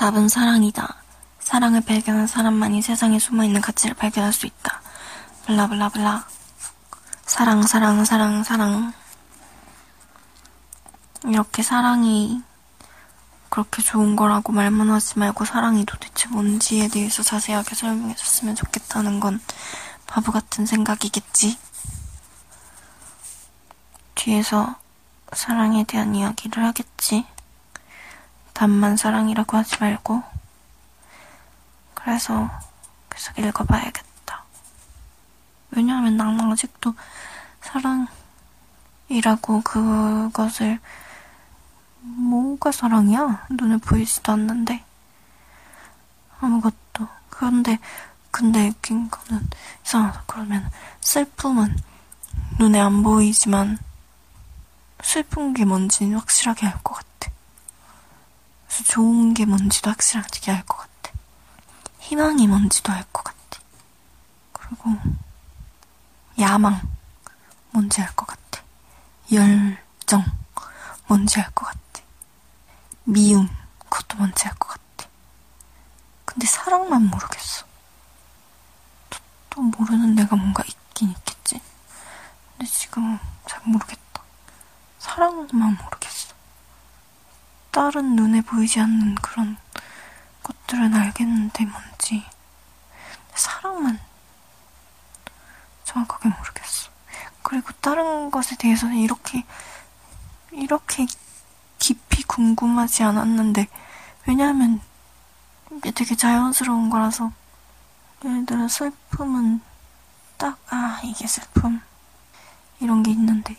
답은 사랑이다. 사랑을 발견한 사람만이 세상에 숨어있는 가치를 발견할 수 있다. 블라블라블라. 사랑, 사랑, 사랑, 사랑. 이렇게 사랑이 그렇게 좋은 거라고 말만 하지 말고 사랑이 도대체 뭔지에 대해서 자세하게 설명해줬으면 좋겠다는 건 바보 같은 생각이겠지. 뒤에서 사랑에 대한 이야기를 하겠지. 단만 사랑이라고 하지 말고. 그래서 계속 읽어봐야겠다. 왜냐하면 낭낭 아직도 사랑이라고 그것을 뭐가 사랑이야? 눈에 보이지도 않는데. 아무것도. 그런데, 근데 웃긴 거는 이상하다. 그러면 슬픔은 눈에 안 보이지만 슬픈 게 뭔지는 확실하게 알 것 같아. 그래서 좋은 게 뭔지도 확실하게 알 것 같아. 희망이 뭔지도 알 것 같아. 그리고 야망 뭔지 알 것 같아. 열정 뭔지 알 것 같아. 미움, 그것도 뭔지 알 것 같아. 근데 사랑만 모르겠어. 또, 또 모르는 내가 뭔가 있긴 있겠지. 근데 지금 잘 모르겠다. 사랑만 모르겠어. 다른 눈에 보이지 않는 그런 것들은 알겠는데 뭔지. 사랑만 정확하게 모르겠어. 그리고 다른 것에 대해서는 이렇게, 이렇게 깊이 궁금하지 않았는데, 왜냐하면 이게 되게 자연스러운 거라서, 예를 들어 슬픔은 딱, 아, 이게 슬픔. 이런 게 있는데,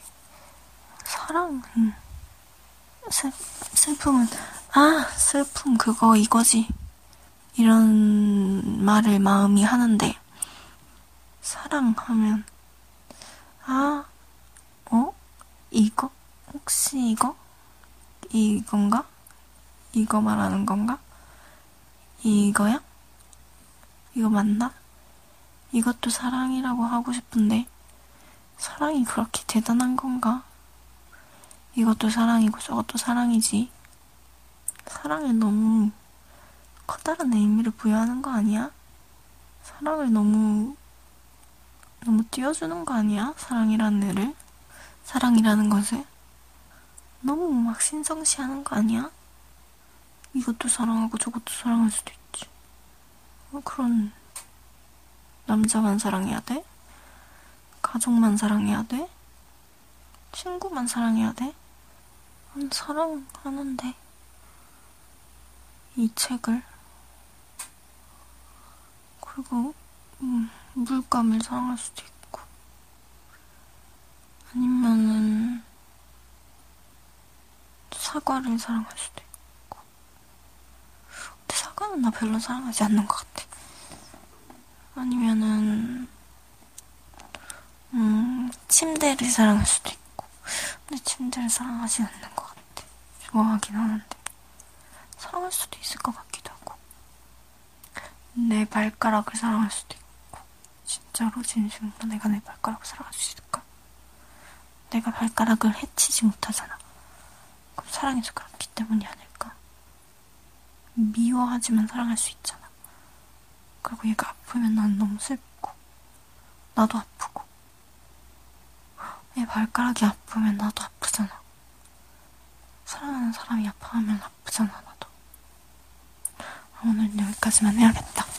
사랑은, 슬, 슬픔은, 아, 슬픔 그거 이거지. 이런 말을 마음이 하는데, 사랑하면, 아, 어? 이거? 혹시 이거? 이건가? 이거 말하는 건가? 이거야? 이거 맞나? 이것도 사랑이라고 하고 싶은데, 사랑이 그렇게 대단한 건가? 이것도 사랑이고 저것도 사랑이지. 사랑에 너무 커다란 의미를 부여하는 거 아니야? 사랑을 너무, 너무 띄워주는 거 아니야? 사랑이라는 애를? 사랑이라는 것을? 너무 막 신성시하는 거 아니야? 이것도 사랑하고 저것도 사랑할 수도 있지. 어, 그런 남자만 사랑해야 돼? 가족만 사랑해야 돼? 친구만 사랑해야 돼? 난 사랑하는데 이 책을 그리고 음, 물감을 사랑할 수도 있고 아니면은 사과를 사랑할 수도 있고. 근데 사과는 나 별로 사랑하지 않는 것 같아. 아니면은, 음, 침대를 사랑할 수도 있고. 근데 침대를 사랑하지 않는 것 같아. 좋아하긴 하는데. 사랑할 수도 있을 것 같기도 하고. 내 발가락을 사랑할 수도 있고. 진짜로 진심으로 내가 내 발가락을 사랑할 수 있을까? 내가 발가락을 해치지 못하잖아. 그럼 사랑해서 그렇기 때문이 아닐까? 미워하지만 사랑할 수 있잖아. 그리고 얘가 아프면 난 너무 슬프고, 나도 아프고, 얘 발가락이 아프면 나도 아프잖아. 사랑하는 사람이 아파하면 아프잖아, 나도. 오늘 여기까지만 해야겠다.